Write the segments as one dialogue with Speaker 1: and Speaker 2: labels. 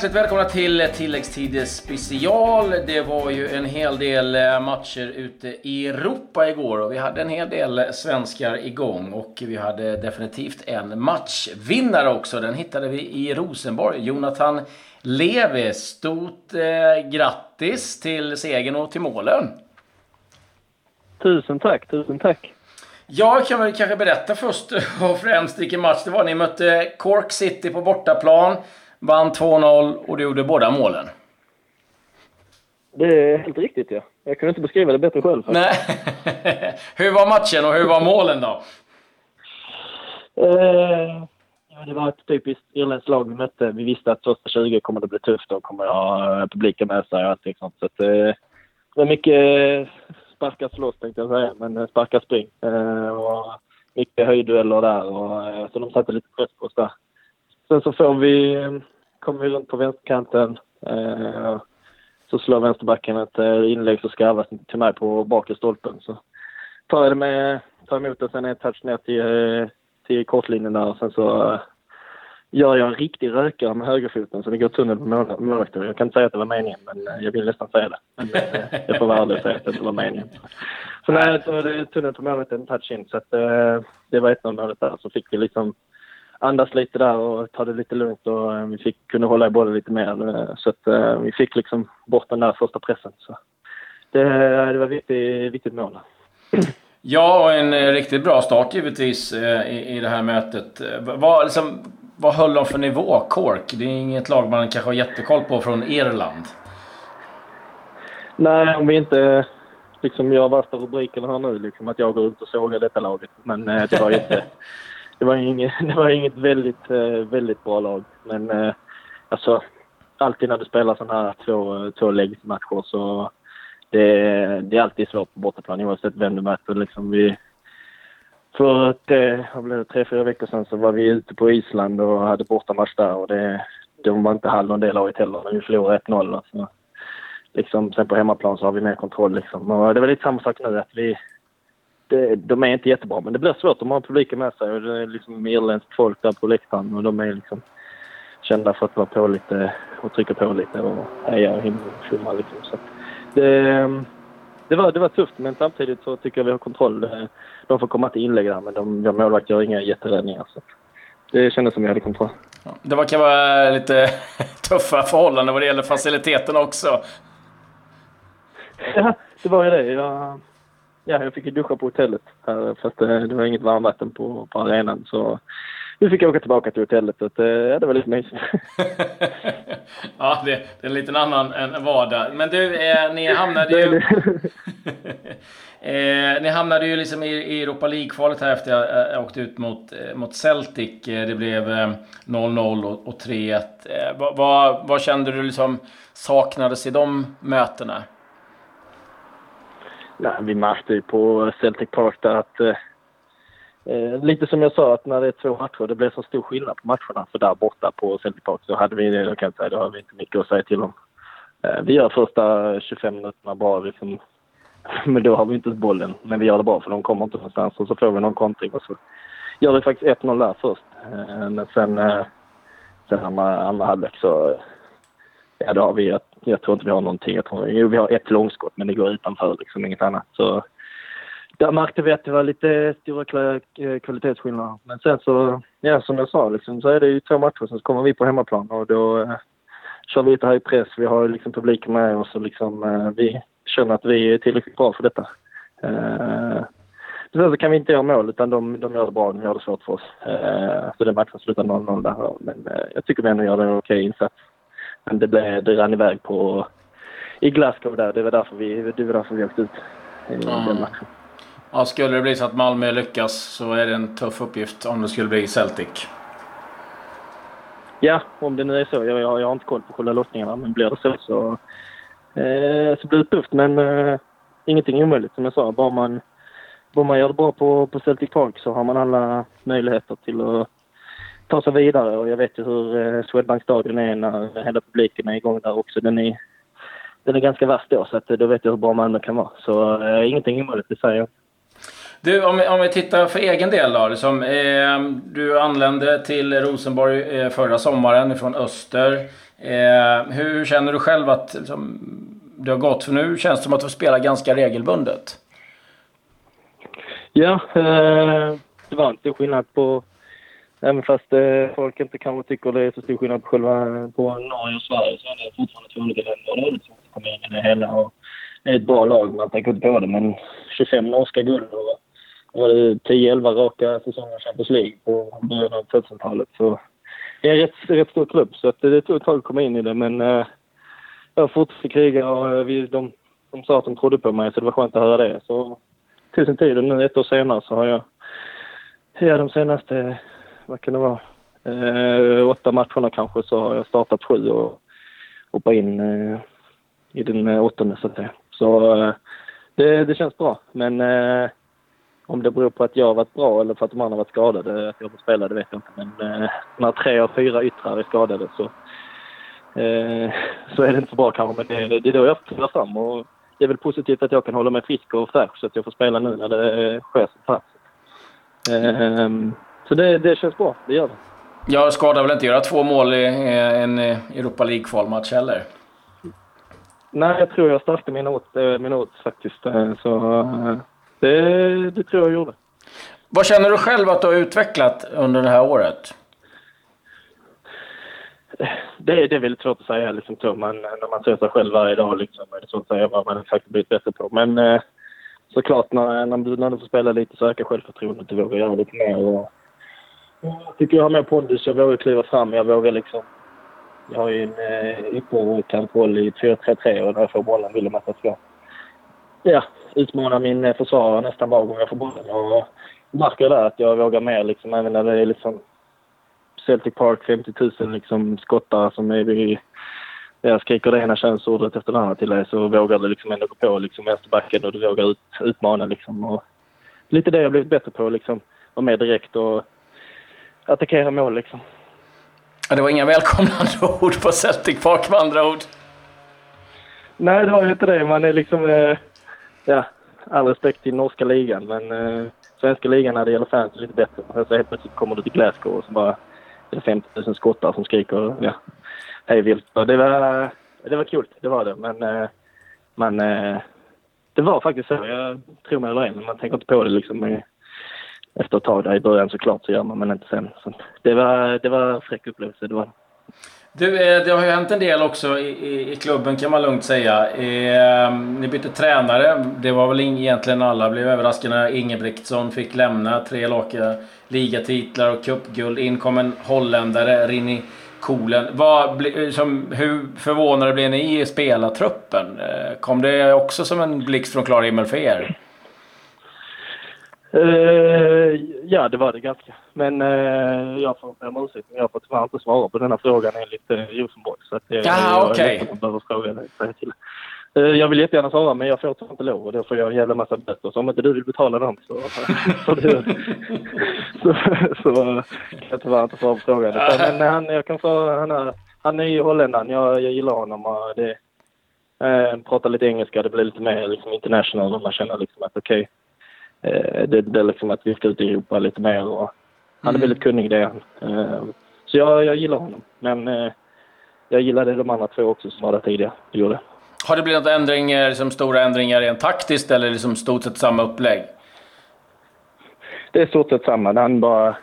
Speaker 1: hjärtligt välkomna till tilläggstid special. Det var ju en hel del eh, matcher ute i Europa igår och vi hade en hel del svenskar igång och vi hade definitivt en matchvinnare också. Den hittade vi i Rosenborg. Jonathan Levi. Stort eh, grattis till segern och till målen.
Speaker 2: Tusen tack, tusen tack.
Speaker 1: Jag kan väl kanske berätta först och främst vilken match det var. Ni mötte Cork City på bortaplan. Vann 2-0 och du gjorde båda målen.
Speaker 2: Det är helt riktigt, ja. Jag kunde inte beskriva det bättre själv.
Speaker 1: Nej. hur var matchen och hur var målen då?
Speaker 2: Eh, ja, det var ett typiskt irländskt lag vi mötte. Vi visste att första 20 kommer det bli tufft och kommer ha publiken med sig och allting sånt. Så att, eh, det var mycket sparka slåss tänkte jag säga, men sparka spring. Eh, och mycket höjddueller där och, eh, så de satte lite press på oss där. Sen så får vi, kommer vi runt på vänsterkanten. Eh, så slår vänsterbacken ett eh, inlägg som skarvas till mig på bakre stolpen. Så tar jag det med, tar emot det sen en touch ner till, eh, till kortlinjen där och sen så eh, gör jag en riktig rökare med högerfoten så det går tunnel på målvakten. Jag kan inte säga att det var meningen, men jag vill nästan säga det. Men jag får vara ärlig och säga att det inte var meningen. Så nej, så det är tunnel på målvakten, touch in. Så att, det var ett av målet där. Så fick vi liksom andas lite där och ta det lite lugnt och eh, vi fick kunna hålla i bollen lite mer. Eh, så att eh, vi fick liksom bort den där första pressen. Så det, det var viktigt, viktigt mål.
Speaker 1: Ja, och en riktigt bra start givetvis i, i det här mötet. Vad, liksom, vad höll de för nivå, Cork? Det är inget lag man kanske har jättekoll på från Irland.
Speaker 2: Nej, om vi inte liksom gör värsta rubriken här nu, liksom att jag går ut och sågar detta laget. Men det var inte det var inget, det var inget väldigt, eh, väldigt bra lag. Men eh, alltså, alltid när du spelar sådana här två, två läggsmatcher så det, det är alltid svårt på bortaplan oavsett vem du möter. Liksom vi, för att, eh, blev tre, fyra veckor sedan så var vi ute på Island och hade bortamatch där och det, de var inte halv någon del av det heller, men vi förlorade 1-0. Alltså. Liksom, sen på hemmaplan så har vi mer kontroll liksom. Och det var lite samma sak nu att vi, det, de är inte jättebra, men det blir svårt. De har publiken med sig och det är liksom irländskt folk där på läktaren och de är liksom kända för att vara på lite och trycka på lite och heja och himla liksom. Så det, det, var, det var tufft, men samtidigt så tycker jag vi har kontroll. De får komma till inlägg där, men de, de målvakt gör inga jätteräddningar. Så det kändes som jag hade kontroll.
Speaker 1: Det verkar vara lite tuffa förhållanden vad det gäller faciliteten också.
Speaker 2: Ja, det var ju det. Jag ja, jag fick ju duscha på hotellet här för att eh, det var inget varmvatten på, på arenan. Så nu fick jag åka tillbaka till hotellet. och ja, det var lite mysigt.
Speaker 1: ja, det, det, är en liten annan än vardag. Men du, eh, ni hamnade ju... eh, ni hamnade ju liksom i, i Europa League-kvalet här efter att jag åkte ut mot, eh, mot Celtic. Eh, det blev 0-0 och, och 3-1. Eh, vad, vad, vad kände du liksom saknades i de mötena?
Speaker 2: Nej, vi märkte ju på Celtic Park där att eh, eh, lite som jag sa att när det är två matcher, det blir så stor skillnad på matcherna. För där borta på Celtic Park så hade vi, eh, jag kan säga, då har vi inte mycket att säga till om. Eh, vi gör första 25 minuterna bra liksom. Men då har vi inte bollen. Men vi gör det bra för de kommer inte någonstans och så får vi någon kontring och så gör vi faktiskt 1-0 där först. Eh, men sen, eh, sen andra, andra halvlek så eh, ja, då har vi, ett jag tror inte vi har någonting. Jag tror, jo, vi har ett långskott, men det går utanför liksom, inget annat. Så där märkte vi att det var lite stora eh, kvalitetsskillnader. Men sen så, ja som jag sa, liksom, så är det ju två matcher, sen så kommer vi på hemmaplan och då eh, kör vi lite hög press. Vi har liksom publiken med oss och liksom, eh, vi känner att vi är tillräckligt bra för detta. Eh, sen så kan vi inte göra mål, utan de, de gör det bra, de gör det svårt för oss. Eh, så den matchen slutar 0-0 där. Men eh, jag tycker vi ändå gör en okej insats. Men det, blev, det rann iväg på, i Glasgow där. Det var därför vi, det var därför vi åkte ut i mm. den matchen.
Speaker 1: Ja, skulle det bli så att Malmö lyckas så är det en tuff uppgift om det skulle bli Celtic.
Speaker 2: Ja, om det nu är så. Jag, jag, jag har inte koll på själva lottningarna, men blir det så så, eh, så blir det tufft. Men eh, ingenting är omöjligt som jag sa. Bara man, bara man gör det bra på, på Celtic Park så har man alla möjligheter till att ta sig vidare och jag vet ju hur eh, Swedbank Stadion är när hela publiken är igång där också. Den är, den är ganska vass då så att, då vet jag hur bra Malmö kan vara. Så eh, ingenting omöjligt, det säger jag.
Speaker 1: Du, om vi, om vi tittar för egen del då. Liksom, eh, du anlände till Rosenborg eh, förra sommaren från öster. Eh, hur känner du själv att liksom, det har gått? För nu känns det som att du spelar ganska regelbundet.
Speaker 2: Ja, eh, det var inte skillnad på... Även fast eh, folk inte kanske tycker det är så stor skillnad på själva eh, på Norge och Sverige så är det fortfarande två olika länder. Det är liksom komma in i det hela. Och det är ett bra lag, man tänker inte på det. Men 25 norska guld och och 10-11 raka säsonger i Champions League på början av 2000-talet. Så det är en rätt, rätt stor klubb, så att eh, det tog ett tag att komma in i det. Men eh, jag fortsatte kriga och eh, vi, de, de sa att de trodde på mig, så det var skönt att höra det. Så tog sin tid och nu ett år senare så har jag, ja de senaste, vad kan det vara, eh, åtta matcherna kanske så har jag startat sju och hoppat in eh, i den eh, åttonde så att säga. Så eh, det, det känns bra. Men eh, om det beror på att jag har varit bra eller för att de andra varit skadade, att jag får spela, det vet jag inte. Men eh, när tre av fyra yttrar är skadade så, eh, så är det inte så bra kanske. Men det, det är då jag får fram. Och det är väl positivt att jag kan hålla mig frisk och fräsch så att jag får spela nu när det eh, sker så här. Eh, så det, det känns bra, det gör det.
Speaker 1: Jag skadar väl inte göra två mål i en Europa League-kvalmatch heller?
Speaker 2: Nej, jag tror jag startade minut, eh, minut faktiskt. Eh, så eh, det, det tror jag gjorde.
Speaker 1: Vad känner du själv att du har utvecklat under det här året?
Speaker 2: Det, det är väldigt svårt att säga liksom så. Man, när man ser sig själv varje dag liksom, är det svårt att säga vad man faktiskt blivit bättre på. Men eh, såklart när, när, du, när du får spela lite så ökar självförtroendet. Du vågar göra lite mer. Och, jag tycker jag har mer pondus. Jag vågar kliva fram. Jag vågar liksom... Jag har ju en eh, ypperkant roll i 4-3-3 och när jag får bollen vill de att jag ska ja, utmana min eh, försvarare nästan varje gång jag får bollen. Och märker där att jag vågar mer liksom, även när det är liksom Celtic Park 50 000 liksom skottar som är vid jag skriker det ena könsordet efter det andra till dig så vågar du liksom ändå gå på liksom vänsterbacken och du vågar ut, utmana liksom. Och lite det jag blivit bättre på liksom. Vara mer direkt och attackera mål liksom.
Speaker 1: Det var inga välkomnande ord på Celtic Park med andra ord.
Speaker 2: Nej, det var ju inte det. Man är liksom... Eh, ja, all respekt till norska ligan, men eh, svenska ligan när det gäller fans är lite bättre. Alltså helt plötsligt kommer du till Glasgow och så bara är det 50 000 skottar som skriker ja, hej vilt. Det var, det var kul, det var det. Men eh, man, eh, det var faktiskt så. Jag tror mig eller ej, men man tänker inte på det liksom efter ett tag där i början såklart så gör man, men inte sen. Så det var, det var en fräck upplevelse, det var
Speaker 1: du, eh, det har ju hänt en del också i, i, i klubben kan man lugnt säga. Eh, ni bytte tränare. Det var väl egentligen alla blev överraskade när Ingebrigtsson fick lämna. Tre laka ligatitlar och cupguld. In kom en holländare, Rinni Kolen. Vad, som, hur förvånade blev ni i spelartruppen? Eh, kom det också som en blixt från klar himmel för er?
Speaker 2: Uh, ja, det var det ganska. Men uh, jag får be om ursäkt, men jag får tyvärr inte svara på denna frågan enligt uh, Rosenborg. Så att, uh,
Speaker 1: Jaha, okej.
Speaker 2: Okay. Uh, jag vill jättegärna svara, men jag får tyvärr inte lov och då får jag en jävla massa böter. Så om inte du vill betala dem så, så, du, så, så kan jag tyvärr inte svara på frågan. Men han, jag kan få, han, är, han är ju holländaren. Jag, jag gillar honom och det, pratar lite engelska. Det blir lite mer liksom, international och man känner liksom att okej. Okay, det, det är liksom att vi ska ut i Europa lite mer och han är mm. väldigt kunnig det han. Eh, så jag, jag gillar honom. Men eh, jag gillade de andra två också som var där tidigare. Det gjorde
Speaker 1: Har det blivit ändringar, liksom stora ändringar rent taktiskt eller liksom stort sett samma upplägg?
Speaker 2: Det är stort sett samma. Han bara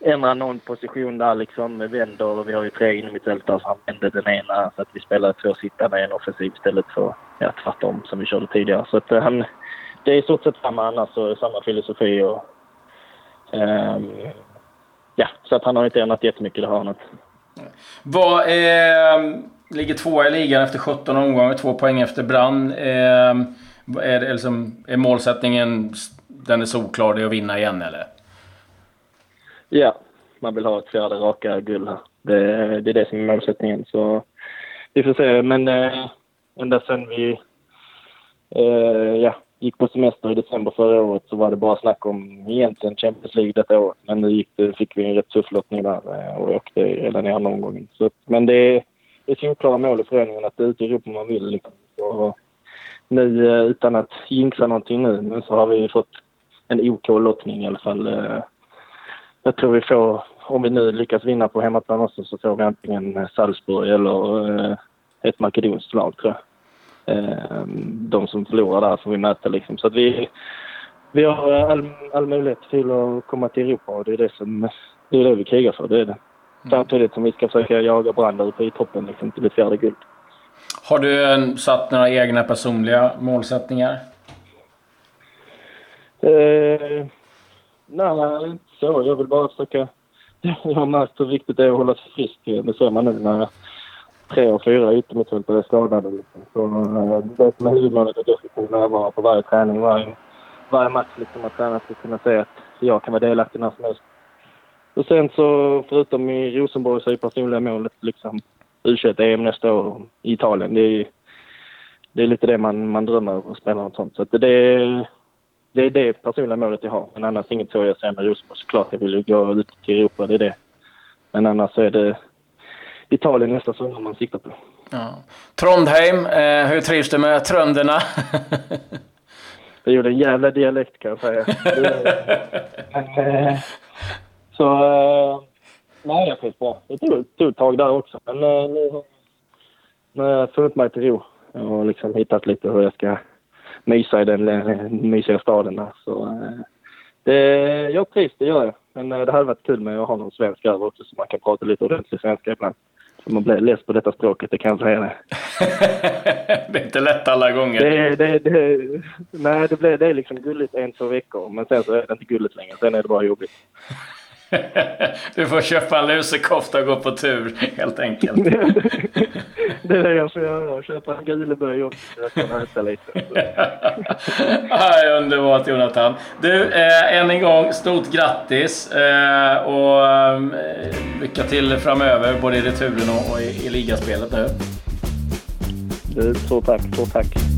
Speaker 2: ändrar någon position där liksom, vänder och vi har ju tre innermittfältare så han vände den ena så att vi spelade två sittande en offensiv istället för ja, tvärtom som vi körde tidigare. Så att han, det är i stort sett samma annars och samma filosofi och... Um, ja, så att han har inte ändrat jättemycket, det har han inte.
Speaker 1: Vad eh, ligger tvåa i ligan efter 17 omgångar, två poäng efter Brann. Eh, är, det liksom, är målsättningen, den är solklar, det är att vinna igen eller?
Speaker 2: Ja, man vill ha ett fjärde raka guld här. Det, det är det som är målsättningen. Så vi får se. Men eh, ända sen vi eh, ja, gick på semester i december förra året så var det bara snack om egentligen Champions League detta år. Men nu gick det, fick vi en rätt tuff lottning där eh, och åkte redan i andra omgången. Så, men det är, det är solklara mål i föreningen att det är ute i Europa man vill. Liksom. Nu eh, utan att jinxa någonting nu, men så har vi fått en OK-lottning i alla fall. Eh. Jag tror vi får om vi nu lyckas vinna på hemmaplan också så får vi antingen Salzburg eller ett makedonskt lag tror jag. Eh, de som förlorar där får vi möta liksom. Så att vi, vi har all, all möjlighet till att komma till Europa och det är det som det, är det vi krigar för. Det är det. Samtidigt som vi ska försöka jaga Brand uppe i toppen liksom, till ett fjärde guld.
Speaker 1: Har du eh, satt några egna personliga målsättningar?
Speaker 2: Eh, nej, inte så. Jag vill bara försöka... Jag har märkt hur viktigt det är att hålla sig frisk. Det ser man nu när tre av fyra yttermittfältare är skadade. Liksom. Så, eh, det som är huvudmålet är att jag ska kunna närvara på varje träning, varje, varje match. Liksom, att tränaren ska kunna säga att jag kan vara delaktig när som helst. Och sen så, förutom i Rosenborg, så är personliga målet liksom u em nästa år i Italien. Det är, det är lite det man, man drömmer om att spela något sånt. Så det, det är det personliga målet jag har. Men annars inget så jag ser med Rosenborg. Såklart jag vill gå ut till Europa, det är det. Men annars så är det Italien nästa sommar man siktar på.
Speaker 1: Ja. Trondheim, eh, hur trivs du med trönderna?
Speaker 2: är ju en jävla dialekt kan jag säga. Men, eh, så... Eh, nej, jag trivs bra. Det tog, tog ett tag där också. Men eh, nu, nu har jag funnit mig till ro och liksom hittat lite hur jag ska mysa i den mysiga staden där. Så, eh, det, jag trivs, det gör jag. Men eh, det hade varit kul med att ha någon svensk över också så man kan prata lite ordentlig svenska ibland. Så man blir less på detta språket, det kan jag säga det.
Speaker 1: det är inte lätt alla gånger.
Speaker 2: Det, det, det, nej, det, blir, det är liksom gulligt en, två veckor. Men sen så är det inte gulligt längre. Sen är det bara jobbigt.
Speaker 1: du får köpa en lusekofta och gå på tur, helt enkelt.
Speaker 2: det är det jag får göra. Köpa en guleböj så jag kan äta lite.
Speaker 1: underbart Jonathan. Du, eh, än en gång stort grattis eh, och eh, lycka till framöver både i returen och, och i, i ligaspelet nu.
Speaker 2: Du, stort tack. Stort tack.